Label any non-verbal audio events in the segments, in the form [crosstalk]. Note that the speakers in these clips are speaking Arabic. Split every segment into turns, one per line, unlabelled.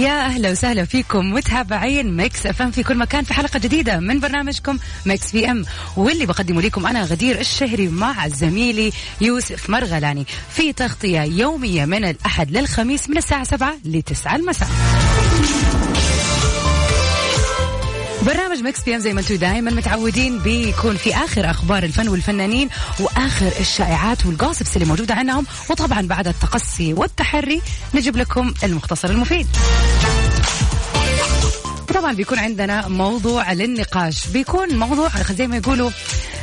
يا أهلا وسهلا فيكم متابعين Mix FM في كل مكان في حلقة جديدة من برنامجكم Mix PM. واللي بقدمه لكم أنا غدير الشهري مع زميلي يوسف مرغلاني في تغطية يومية من الأحد للخميس من الساعة 7 ل 9 المساء. برنامج Mix PM زي ما أنتم دائما متعودين بيكون في آخر أخبار الفن والفنانين وآخر الشائعات وال gossips اللي موجودة عنهم وطبعا بعد التقصي والتحري نجيب لكم المختصر المفيد. طبعا بيكون عندنا موضوع للنقاش. بيكون موضوع زي ما يقولوا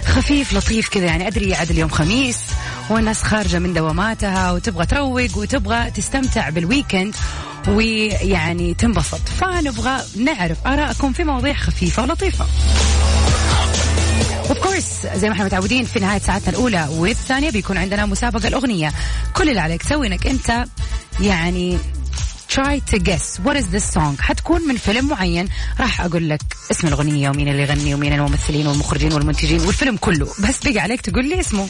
خفيف لطيف كذا. يعني أدري عاد اليوم خميس والناس خارجة من دواماتها وتبغى تروق وتبغى تستمتع بال weekend ويعني تنبسط. فنبغى نعرف آرائكم في مواضيع خفيفة ولطيفة. of course زي ما إحنا متعودين في نهاية ساعتنا الأولى والثانية بيكون عندنا مسابقة الأغنية. كل اللي عليك تسوي إنك أنت يعني try to guess what is this song. حتكون من فيلم معين. راح أقول لك اسم الأغنية ومين اللي يغني ومين الممثلين والمخرجين والمنتجين والفيلم كله. بس بقى عليك تقول لي اسمه.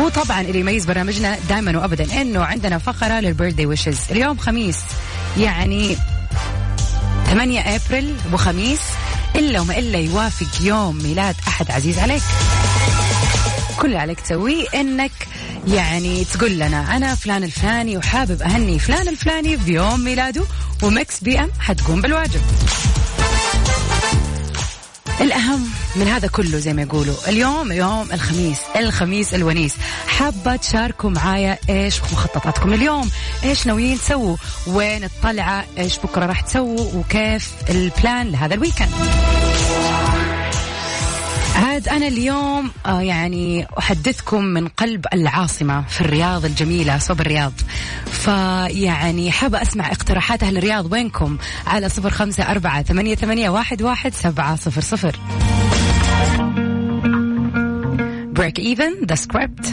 وطبعا اللي يميز برنامجنا دائما وابدا إنه عندنا فقرة للبيرثدي ويشز اليوم خميس يعني 8 أبريل وخميس إلا وما إلا يوافق يوم ميلاد أحد عزيز عليك. كل اللي عليك تسويه إنك يعني تقول لنا أنا فلان الفلاني وحابب أهني فلان الفلاني بيوم ميلاده و Mix PM حتقوم بالواجب. الأهم من هذا كله زي ما يقولوا اليوم يوم الخميس الخميس الونيس. حابة تشاركوا معايا إيش مخططاتكم اليوم؟ إيش ناويين تسووا؟ وين الطلعة؟ إيش بكرة راح تسووا؟ وكيف ال plan لهذا ال weekend؟ عاد أنا اليوم آه يعني أحدثكم من قلب العاصمة في الرياض الجميلة صوب الرياض. فيعني حابة أسمع اقتراحات أهل الرياض وينكم؟ على صفر خمسة أربعة ثمانية, ثمانية واحد, واحد سبعة صفر صفر. Break even the script.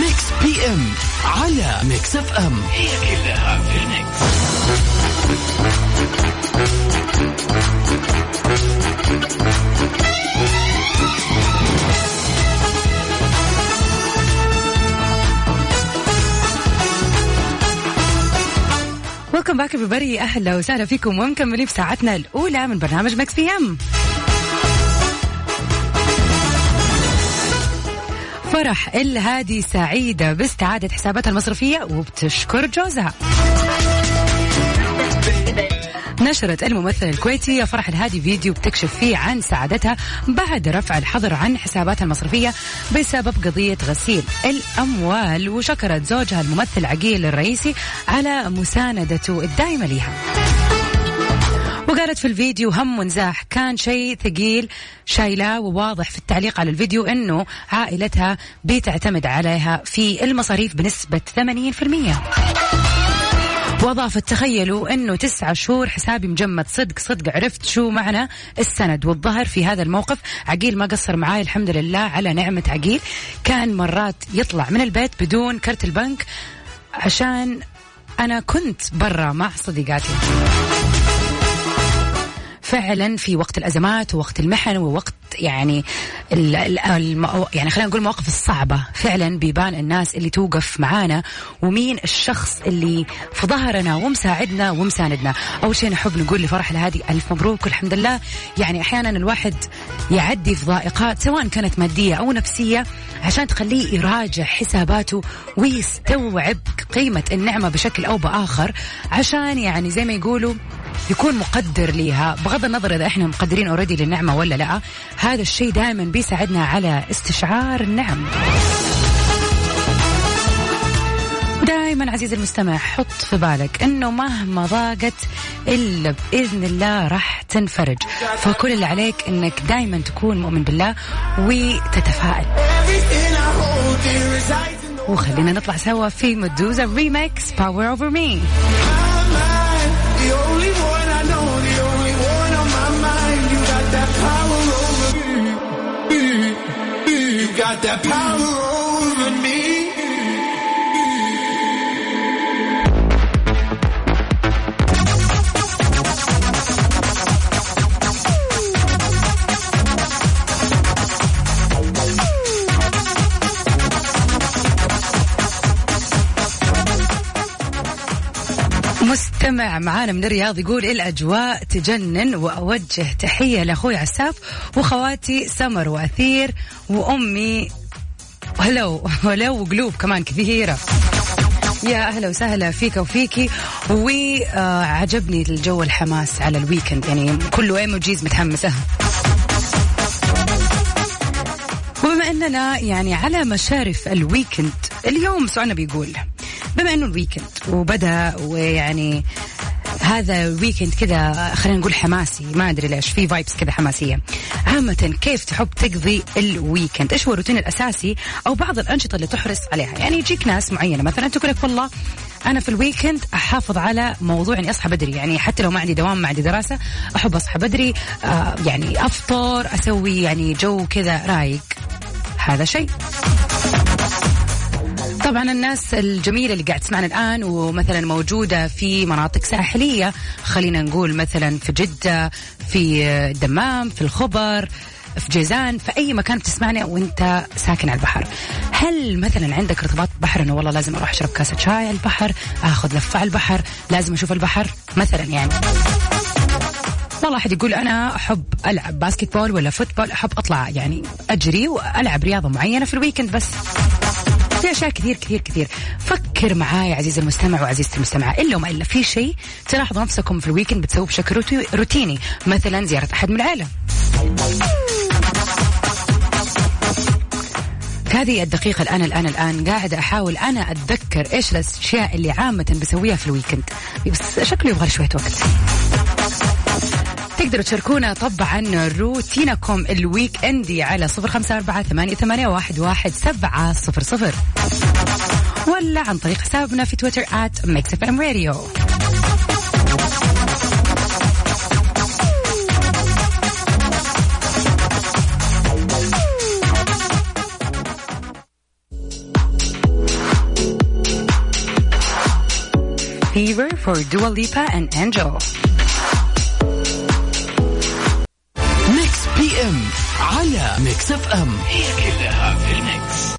Mix PM على Mix FM هي كلها في ال
Mix welcome back بري أهلا وسهلا فيكم ومكملين في ساعتنا الأولى من برنامج Mix PM فرح الهادي سعيدة باستعادة حساباتها المصرفية وبتشكر جوزها. [laughs] نشرت الممثلة الكويتية فرح الهادي فيديو بتكشف فيه عن سعادتها بعد رفع الحظر عن حساباتها المصرفية بسبب قضية غسيل الأموال وشكرت زوجها الممثل عقيل الرئيسي على مساندته الدائمة لها وقالت في الفيديو هم ونزاح كان شيء ثقيل شايلاه وواضح في التعليق على الفيديو إنه عائلتها بتعتمد عليها في المصاريف بنسبة 80% واضافت تخيلوا إنه تسعة شهور حسابي مجمد صدق صدق عرفت شو معنى السند والظهر في هذا الموقف. عقيل ما قصر معاي الحمد لله على نعمة عقيل. كان مرات يطلع من البيت بدون كرت البنك عشان أنا كنت برا مع صديقاتي. فعلا في وقت الأزمات ووقت المحن ووقت يعني يعني خلينا نقول المواقف الصعبة. فعلا بيبان الناس اللي توقف معانا ومين الشخص اللي في ظهرنا ومساعدنا ومساندنا. أول شيء نحب نقول لفرح الهادي ألف مبروك والحمد لله. يعني أحيانا الواحد يعدي في ضائقات سواء كانت مادية أو نفسية عشان تخليه يراجع حساباته ويستوعب قيمة النعمة بشكل أو بآخر عشان يعني زي ما يقولوا يكون مقدر ليها. بغض النظر إذا إحنا مقدرين اوريدي للنعمة ولا لا هذا الشيء دائما بيساعدنا على استشعار النعم. ودائما عزيزي المستمع حط في بالك إنه مهما ضاقت إلا بإذن الله راح تنفرج. فكل اللي عليك إنك دائما تكون مؤمن بالله وتتفائل. وخلينا نطلع سوا في مدوزا ريميكس باور اوفر مي got that power over me. مستمع معانا من الرياض يقول الأجواء تجنن وأوجه تحية لأخوي عساف وخواتي سمر وأثير وأمي هلو هلو وقلوب كمان كثيرة. يا أهلا وسهلا فيك وفيكي. وعجبني الجو الحماس على ال weekend يعني كله emojis متحمسة. وبما أننا يعني على مشارف ال weekend اليوم سؤالنا بيقول بما إنه ال weekend وبدأ ويعني هذا weekend كذا خلينا نقول حماسي ما أدري ليش في vibes كذا حماسية. عامة كيف تحب تقضي ال weekend إيش هو الروتين الأساسي أو بعض الأنشطة اللي تحرص عليها؟ يعني يجيك ناس معينة مثلا تقول لك والله أنا في ال weekend أحافظ على موضوع إني أصحى بدري. يعني حتى لو ما عندي دوام ما عندي دراسة أحب أصحى بدري آه يعني أفطر أسوي يعني جو كذا رايق. هذا شيء. طبعا الناس الجميلة اللي قاعد تسمعنا الآن ومثلا موجودة في مناطق ساحلية خلينا نقول مثلا في جدة في الدمام في الخبر في جيزان في أي مكان بتسمعنا وأنت ساكن على البحر. هل مثلا عندك ارتباط بحر؟ إنه والله لازم أروح أشرب كاسة شاي على البحر آخذ لفة على البحر لازم أشوف البحر؟ مثلا يعني. والله أحد يقول أنا أحب ألعب basketball ولا football أحب أطلع يعني أجري وألعب رياضة معينة في ال weekend بس. في أشياء كثير كثير كثير. فكر معاي عزيزي المستمع وعزيزتي المستمعة الا وما إلا في شيء تلاحظوا نفسكم في ال weekend بتسووه بشكل روتيني مثلا زيارة أحد من العائلة. هذه الدقيقة الآن الآن الآن قاعدة أحاول أنا أتذكر إيش الأشياء اللي عامة بسويها في ال weekend بس شكله يبغى شوية وقت. تقدروا تشاركونا طبعا روتينكم ال weekend ي على صفر خمسة أربعة ثمانية, ثمانية واحد, واحد سبعة صفر صفر ولا عن طريق حسابنا في تويتر at Mix FM Radio Fever for Dua Lipa and Angèle.
ام على Mix FM هي كلها في ال Mix.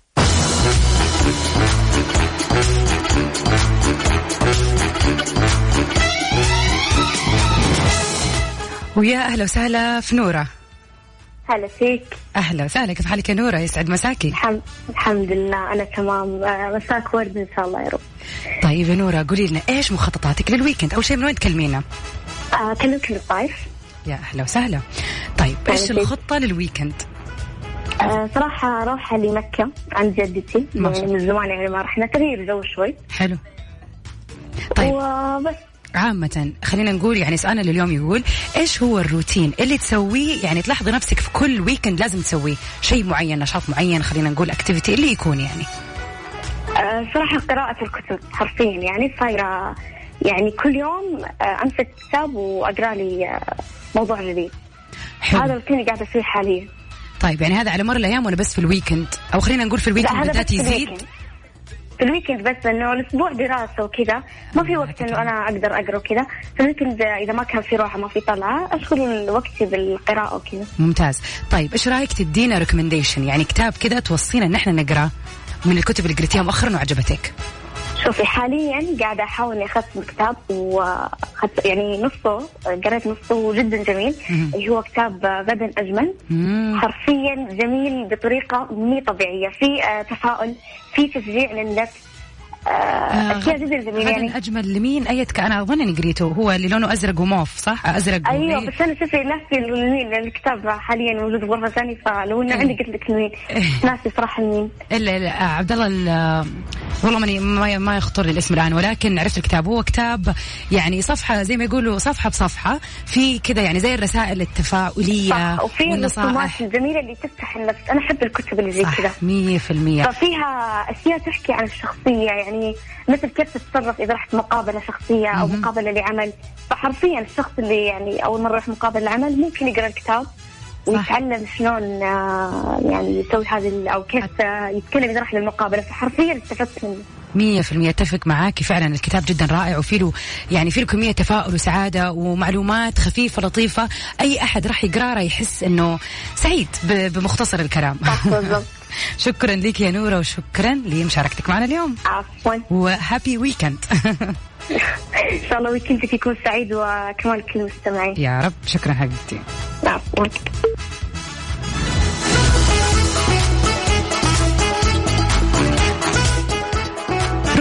ويا أهلا وسهلا في نورة.
هلا فيك.
أهلا وسهلا كيف حالك يا نورة؟ يسعد مساكي.
الحمد, الحمد لله أنا تمام. مساك ورد إن شاء الله يا رب.
طيب يا نورة قولي لنا إيش مخططاتك لل weekend؟ أول شيء من وين تكلمينا؟
آه أكلمك من الطايف
يا أهلا وسهلا. طيب إيش الخطة لل weekend
آه صراحة أروح لمكة عند جدتي. من زمان يعني ما رحنا تغيير جو شوي.
حلو. طيب.
وبس.
عامة خلينا نقول يعني سؤالنا لليوم يقول إيش هو الروتين اللي تسويه؟ يعني تلاحظي نفسك في كل weekend لازم تسويه. شيء معين نشاط معين خلينا نقول activity اللي يكون يعني.
أه صراحة قراءة الكتب حرفيا يعني صايرة يعني كل يوم أه أمسك كتاب وأقرأ لي أه موضوع جديد. حلو. هذا الروتين قاعدة فيه حاليا.
طيب يعني هذا على مر الأيام ولا بس في ال weekend أو خلينا نقول في ال weekend بدأت يزيد؟
في ال weekend بس انه الأسبوع دراسة وكذا. ما في وقت إنه أنا أقدر أقرأ وكذا. في ال weekend إذا ما كان في روحه ما في طلعة أشغل وقتي بالقراءة وكذا.
ممتاز. طيب إيش رأيك تدينا recommendation يعني كتاب كذا توصينا إن إحنا نقرأ من الكتب اللي قريتيها مؤخرا وعجبتك.
شوفي حاليا قاعدة أحاول إني أختم كتاب وخدت يعني نصه قريت نصه جدا جميل اللي هو كتاب غدا أجمل. حرفيا جميل بطريقة مي طبيعية. في آه، تفاؤل في تشجيع للنفس اشياء جدا جميله يعني.
اجمل لمين؟ ايتك أنا أظن إني قريته. هو اللي لونه أزرق وموف صح؟
أزرق
أيوه
بس أنا شوفي ناسي المين لأن الكتاب حاليا موجود في غرفه ثانية فلو انه. عندي قلت لك المين
إيه.
ناسي صراحة المين
الا لا آه، عبد الله ال- والله ماني ما ما يخطر لي الاسم الآن ولكن عرفت الكتاب. هو كتاب يعني صفحة زي ما يقولوا صفحة بصفحة في كذا يعني زي الرسائل التفاؤلية
صح وفي الرسومات الجميلة اللي تفتح النفس. أنا أحب الكتب اللي زي كذا.
100%
ففيها أشياء تحكي عن الشخصية يعني مثل كيف تتصرف إذا رحت مقابلة شخصية
أو.
مقابلة لعمل. فحرفيا الشخص اللي يعني أول مرة يروح مقابلة لعمل ممكن يقرأ الكتاب ويتعلم شلون آه، يعني يسوي هذه أو كيف آه، يتكلم إذا راح للمقابلة. فحرفيا استفدت منه.
مية في المية أتفق معاكي فعلا الكتاب جدا رائع وفي له يعني في له كمية تفاؤل وسعادة ومعلومات خفيفة لطيفة. أي أحد راح يقراه راح يحس إنه سعيد بمختصر الكلام. [laughs] شكرا لك يا نورة وشكرا لمشاركتك معنا اليوم.
عفوا.
وهابي ويكند [laughs]
إن شاء الله ويكندك يكون سعيد وكمان كل المستمعين.
يا رب شكرا حبيبتي.
عفوا.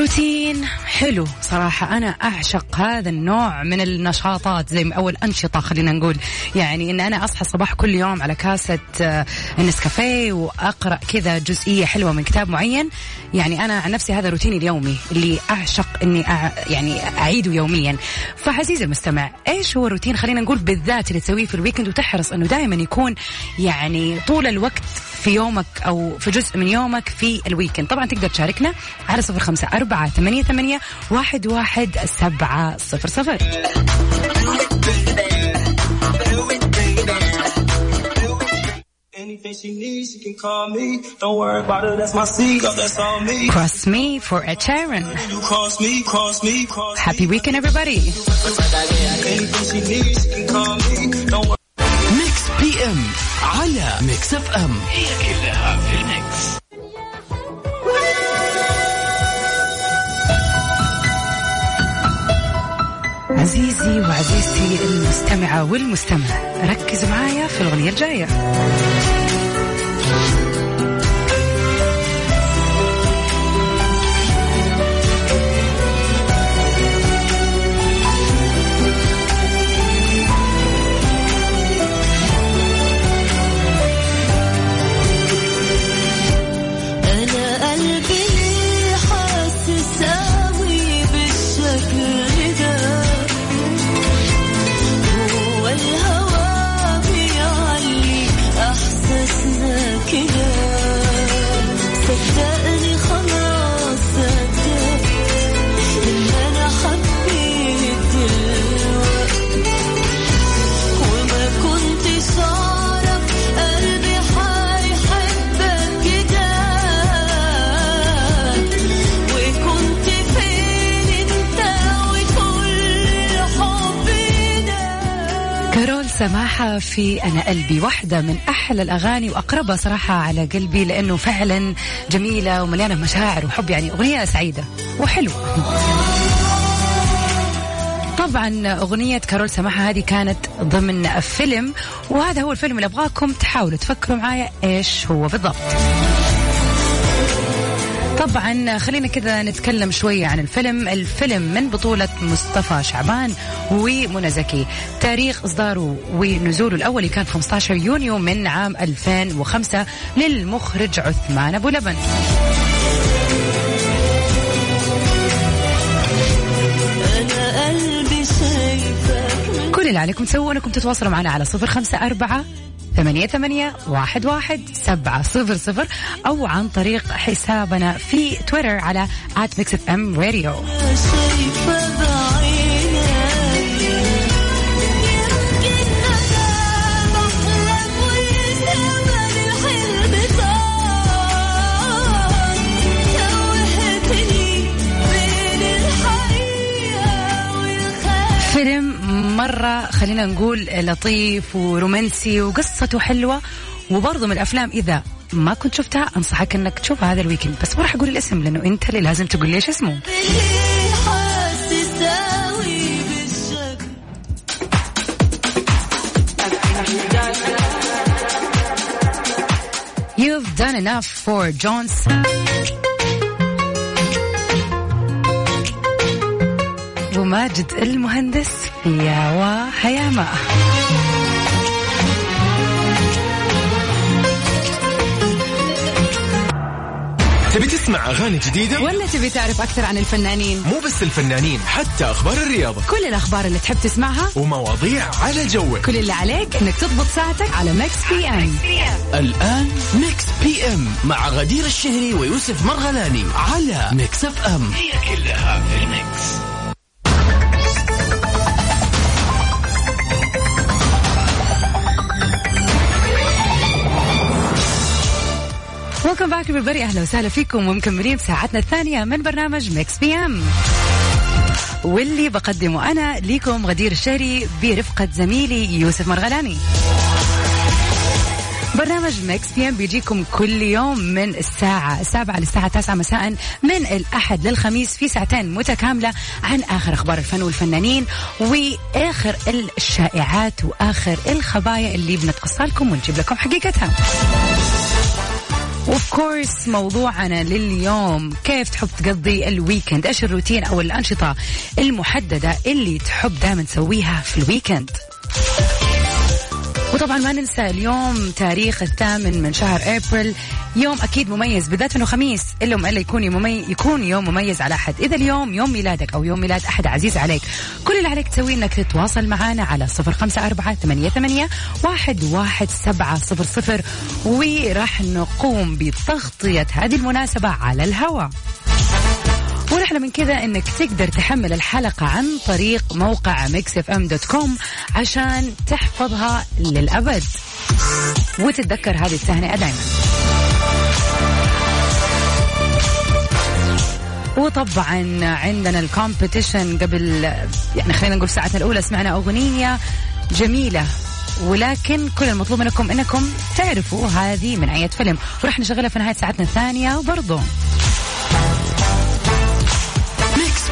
روتين حلو صراحة. أنا أعشق هذا النوع من النشاطات زي أو الأنشطة خلينا نقول. يعني إن أنا أصحى الصباح كل يوم على كاسة آه، النسكافيه وأقرأ كذا جزئية حلوة من كتاب معين. يعني أنا عن نفسي هذا روتيني اليومي اللي أعشق إني أع... يعني أعيده يوميا. فعزيزي المستمع إيش هو الروتين خلينا نقول بالذات اللي تسويه في ال weekend وتحرص إنه دائما يكون يعني طول الوقت في يومك أو في جزء من يومك في ال weekend. طبعا تقدر تشاركنا على صفر خمسة أربعة ثمانية, ثمانية واحد, واحد سبعة صفر صفر.
Anything she needs, she can call me. Don't worry about it, that's my
والمستمع. ركزوا معايا في الأغنية الجاية. You. سماحة في أنا قلبي واحدة من أحلى الأغاني وأقربها صراحة على قلبي لأنه فعلا جميلة ومليانة مشاعر وحب. يعني أغنية سعيدة وحلوة. طبعا أغنية كارول سماحة هذه كانت ضمن فيلم وهذا هو الفيلم اللي أبغاكم تحاولوا تفكروا معايا إيش هو بالضبط. طبعا خلينا كذا نتكلم شوية عن الفيلم. الفيلم من بطولة مصطفى شعبان ومنى زكي. تاريخ إصداره ونزوله الأولي كان 15 يونيو من عام 2005 للمخرج عثمان أبو لبن. كل اللي عليكم تسووا أنكم تتواصلوا معنا على صفر خمسة أربعة ثمانية ثمانية واحد واحد سبعة صفر صفر أو عن طريق حسابنا في تويتر على آت مرة خلينا نقول لطيف ورومانسي وقصته حلوة وبرضه من الأفلام إذا ما كنت شفتها أنصحك أنك تشوفها هذا الويكند. بس ما راح أقول الاسم لأنه أنت اللي لازم تقول لي إيش اسمه. You've done enough for Johnson. ماجد المهندس. في يا وحياما
تبي تسمع أغاني جديدة؟
ولا تبي تعرف أكثر عن الفنانين؟
مو بس الفنانين حتى أخبار الرياضة.
كل الأخبار اللي تحب تسمعها؟
ومواضيع على جوك.
كل اللي عليك إنك تضبط ساعتك على ميكس إف إم.
الآن ميكس بي إم مع غدير الشهري ويوسف مرغلاني على ميكس إف إم. هي كلها في الميكس.
welcome back everybody أهلا وسهلا فيكم ومكملين بساعتنا الثانية من برنامج ميكس بي ام واللي بقدمه أنا ليكم غدير الشهري برفقة زميلي يوسف مرغلاني. برنامج ميكس بي ام بيجيكم كل يوم من الساعة السابعة للساعة التاسعة مساء من الأحد للخميس في ساعتين متكاملة عن آخر أخبار الفن والفنانين وآخر الشائعات وآخر الخبايا اللي بنتقصها لكم ونجيب لكم حقيقتها. of course موضوعنا لليوم. كيف تحب تقضي ال weekend إيش الروتين أو الأنشطة المحددة اللي تحب دائما تسويها في ال weekend وطبعا ما ننسى اليوم تاريخ الثامن من شهر أبريل. يوم أكيد مميز بالذات انه خميس. إلا الا يكون مميز يكون يوم مميز على أحد. إذا اليوم يوم ميلادك أو يوم ميلاد أحد عزيز عليك كل اللي عليك تسويه إنك تتواصل معنا على صفر خمسة أربعة ثمانية, ثمانية واحد, واحد سبعة صفر صفر. وراح نقوم بتغطية هذه المناسبة على الهواء. ونحلى من كذا إنك تقدر تحمل الحلقة عن طريق موقع ميكس اف ام dot com عشان تحفظها للأبد. وتتذكر هذه التهنئة دائما وطبعا عندنا ال competition قبل يعني خلينا نقول ساعتنا الأولى سمعنا أغنية جميلة. ولكن كل المطلوب منكم إنكم تعرفوا هذه من أي فيلم. وراح نشغلها في نهاية ساعتنا الثانية وبرضه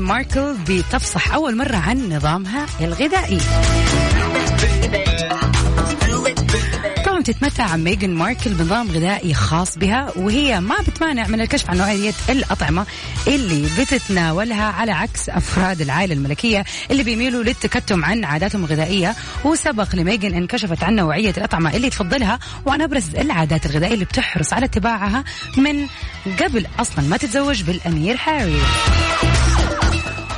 ماركل بتفصح أول مرة عن نظامها الغذائي. طبعا تتمتع ميغان ماركل بنظام غذائي خاص بها وهي ما بتمانع من الكشف عن نوعية الأطعمة اللي بتتناولها على عكس أفراد العائلة الملكية اللي بيميلوا للتكتم عن عاداتهم الغذائية. وسبق لميغان أن كشفت عن نوعية الأطعمة اللي تفضلها وعن أبرز العادات الغذائية اللي بتحرص على اتباعها من قبل أصلا ما تتزوج بالأمير هاري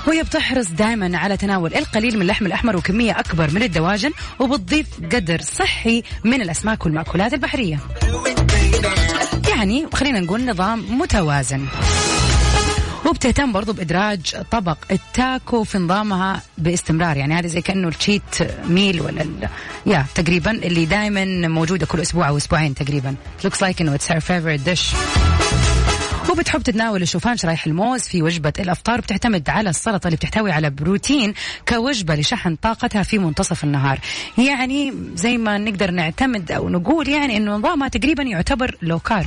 وهي بتحرص دائما على تناول القليل من اللحم الأحمر وكمية أكبر من الدواجن وبتضيف قدر صحي من الأسماك والمأكولات البحرية. يعني خلينا نقول نظام متوازن. وبتهتم برضو بإدراج طبق التاكو في نظامها باستمرار. يعني هذا زي كأنه التشيت ميل ولا ال... يا تقريبا اللي دائما موجودة كل أسبوع أو أسبوعين تقريبا. Looks like إنه it's her favorite dish. وبتحب تتناول الشوفان شرايح الموز في وجبة الأفطار بتعتمد على السلطة اللي بتحتوي على بروتين كوجبة لشحن طاقتها في منتصف النهار. يعني زي ما نقدر نعتمد أو نقول يعني أنه نظامها تقريبا يعتبر لو كارب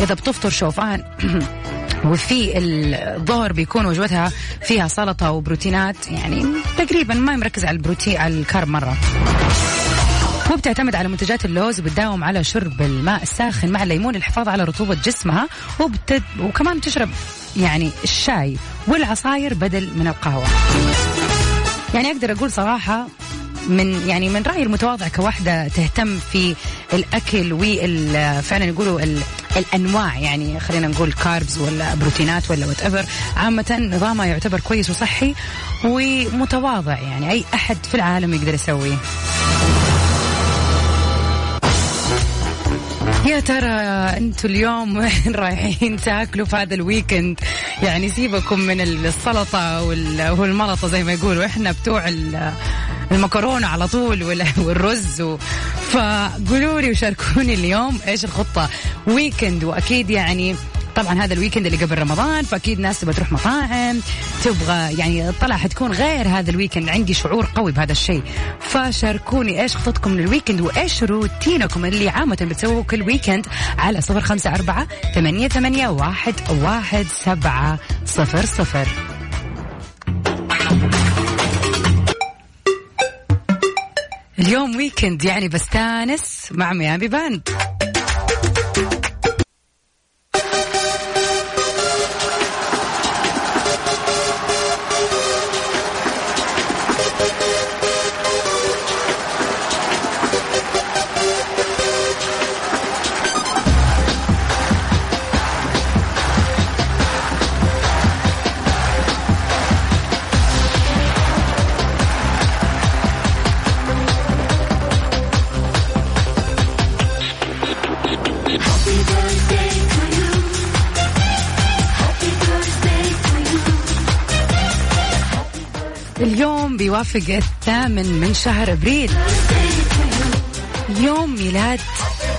إذا بتفطر شوفان [clears throat] وفي الظهر بيكون وجبتها فيها سلطة وبروتينات يعني تقريبا ما مركز على البروتين على الكارب مرة. وبتعتمد على منتجات اللوز وبتداوم على شرب الماء الساخن مع الليمون للحفاظ على رطوبة جسمها وبتد... وكمان تشرب يعني الشاي والعصاير بدل من القهوة. يعني أقدر أقول صراحة من يعني من رأيي المتواضع كواحدة تهتم في الأكل وال فعلا يقولوا ال الأنواع يعني خلينا نقول carbs ولا بروتينات ولا whatever عامة نظامها يعتبر كويس وصحي ومتواضع يعني أي أحد في العالم يقدر يسويه. يا ترى أنتوا اليوم وين [laughs] رايحين تاكلوا في هذا ال weekend؟ يعني سيبكم من السلطة وال- والملطة زي ما يقولوا. إحنا بتوع ال- المكرونة على طول وال- [laughs] والرز و... فقولوا لي وشاركوني اليوم إيش الخطة. weekend وأكيد يعني طبعا هذا ال weekend اللي قبل رمضان فأكيد ناس تبغى تروح مطاعم تبغى يعني الطلعه حتكون غير هذا ال weekend. عندي شعور قوي بهذا الشيء. فشاركوني إيش خططكم لل weekend وإيش روتينكم اللي عامة بتسووه كل weekend على صفر خمسة أربعة ثمانية ثمانية واحد واحد سبعة صفر صفر. اليوم weekend يعني بستانس مع ميامي باند. بيوافق الثامن من شهر أبريل. يوم ميلاد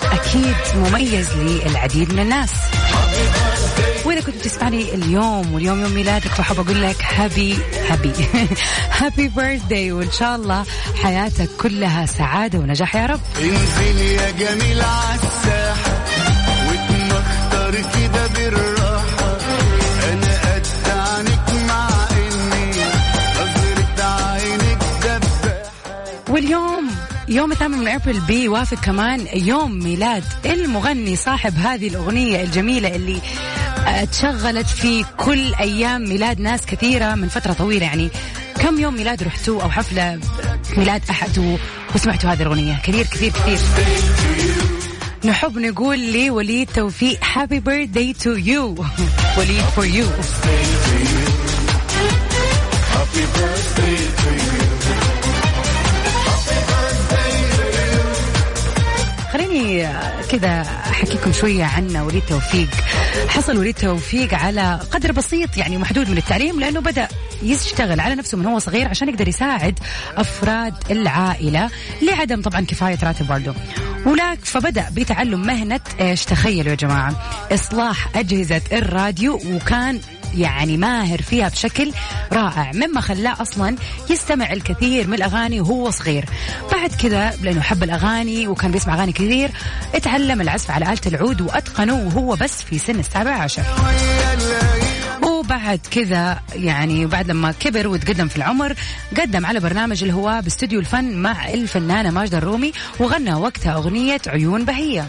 أكيد مميز للعديد من الناس. وإذا كنت تسمعني اليوم واليوم يوم ميلادك فحب أقول لك happy happy happy birthday وإن شاء الله حياتك كلها سعادة ونجاح يا رب.
انزل يا جميل عالساحة
واليوم يوم الثامن من أبريل بيوافق كمان يوم ميلاد المغني صاحب هذه الأغنية الجميلة اللي تشغلت في كل أيام ميلاد ناس كثيرة من فترة طويلة. يعني كم يوم ميلاد رحتوا أو حفلة ميلاد احد وسمعتوا هذه الأغنية؟ كثير كثير كثير. نحب نقول لوليد توفيق happy birthday to you وليد for you كذا احكيكم شوية عن وليد توفيق. حصل وليد توفيق على قدر بسيط يعني محدود من التعليم لأنه بدأ يشتغل على نفسه من هو صغير عشان يقدر يساعد أفراد العائلة لعدم طبعا كفاية راتب والده. ولك فبدأ بتعلم مهنة إيش تخيلوا يا جماعة؟ إصلاح أجهزة الراديو وكان يعني ماهر فيها بشكل رائع مما خلاه أصلا يستمع الكثير من الأغاني وهو صغير. بعد كذا لأنه حب الأغاني وكان بيسمع أغاني كثير اتعلم العزف على آلة العود وأتقنه وهو بس في سن السابع عشر. وبعد كذا يعني بعد لما كبر وتقدم في العمر قدم على برنامج الهواء باستوديو الفن مع الفنانة ماجدة الرومي وغنى وقتها أغنية عيون بهية.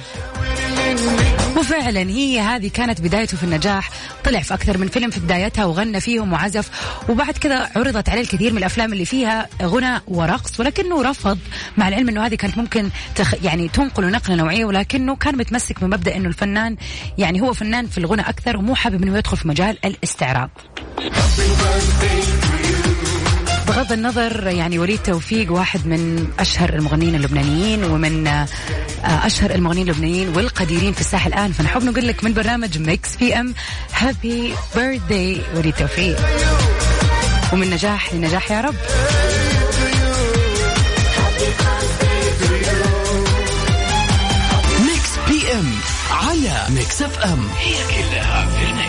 وفعلا هي هذه كانت بدايته في النجاح. طلع في أكثر من فيلم في بدايتها وغنى فيهم وعزف. وبعد كذا عرضت عليه الكثير من الأفلام اللي فيها غنى ورقص ولكنه رفض مع العلم أنه هذه كانت ممكن تخ يعني تنقله نقلة نوعية ولكنه كان متمسك بمبدأ أنه الفنان يعني هو فنان في الغنى أكثر ومو حابب أنه يدخل في مجال الاستعراض. بغض النظر يعني وليد توفيق واحد من أشهر المغنيين اللبنانيين ومن آه، أشهر المغنيين اللبنانيين والقديرين في الساحة الآن. فنحب نقول لك من برنامج Mix PM Happy birthday وليد توفيق. ومن نجاح لنجاح يا رب.
Mix PM على Mix FM هي كلها في
ال mix.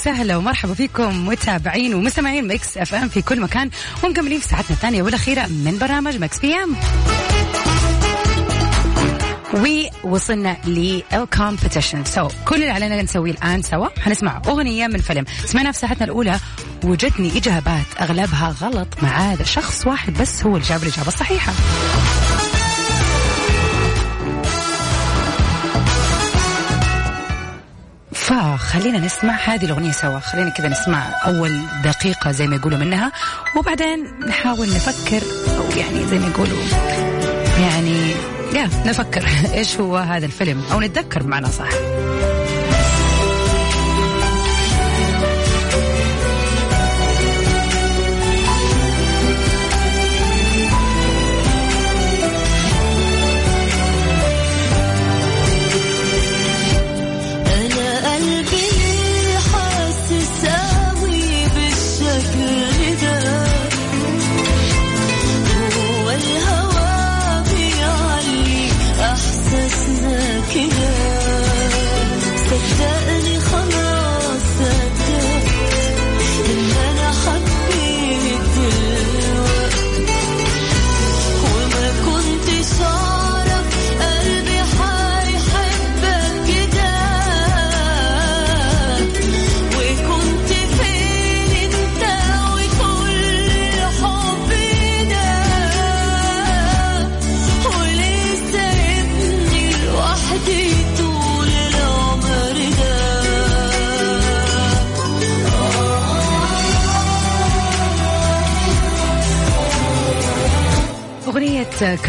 وسهلا ومرحبا فيكم متابعين ومستمعين Mix FM في كل مكان ومكملين في ساعتنا الثانية والأخيرة من برنامج Mix PM. ووصلنا لل competition so كل اللي علينا نسويه الآن سوا. حنسمع أغنية من فيلم. سمعناها في ساعتنا الأولى. وجتني إجابات. أغلبها غلط. ما عدا شخص واحد بس هو اللي جاب الإجابة الصحيحة. فخلينا نسمع هذه الأغنية سوا. خلينا كذا نسمع أول دقيقة زي ما يقولوا منها وبعدين نحاول نفكر أو يعني زي ما يقولوا يعني يا نفكر [laughs] إيش هو هذا الفيلم أو نتذكر بمعنى صح.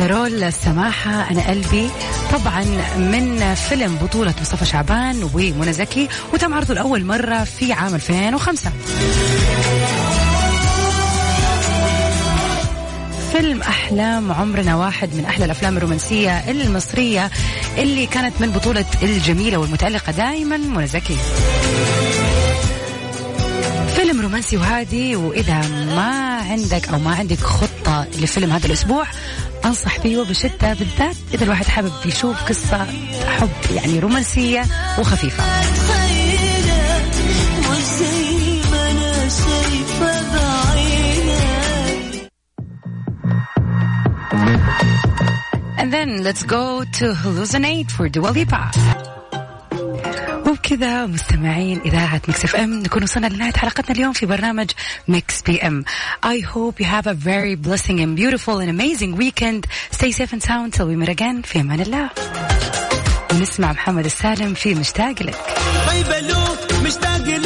كارول السماحة أنا قلبي. طبعا من فيلم بطولة مصطفى شعبان ومنى زكي وتم عرضه لأول مرة في عام 2005 فيلم أحلام عمرنا واحد من أحلى الأفلام الرومانسية المصرية اللي كانت من بطولة الجميلة والمتألقة دائما منى زكي. فيلم رومانسي وهادي وإذا ما عندك أو ما عندك خطة لفيلم هذا الأسبوع أنصح فيه وبشدة بالذات إذا الواحد حابب يشوف قصة حب يعني رومانسية وخفيفة And then let's go to hallucinate for Dua Lipa. وبكذا مستمعين إذاعة Mix FM نكون وصلنا لنهاية حلقتنا اليوم في برنامج ميكس بي ام. I hope you have a very blessing and beautiful and amazing weekend. Stay safe and sound till we meet again في أمان الله. ونسمع محمد السالم في مشتاق لك.
طيب لو مشتاق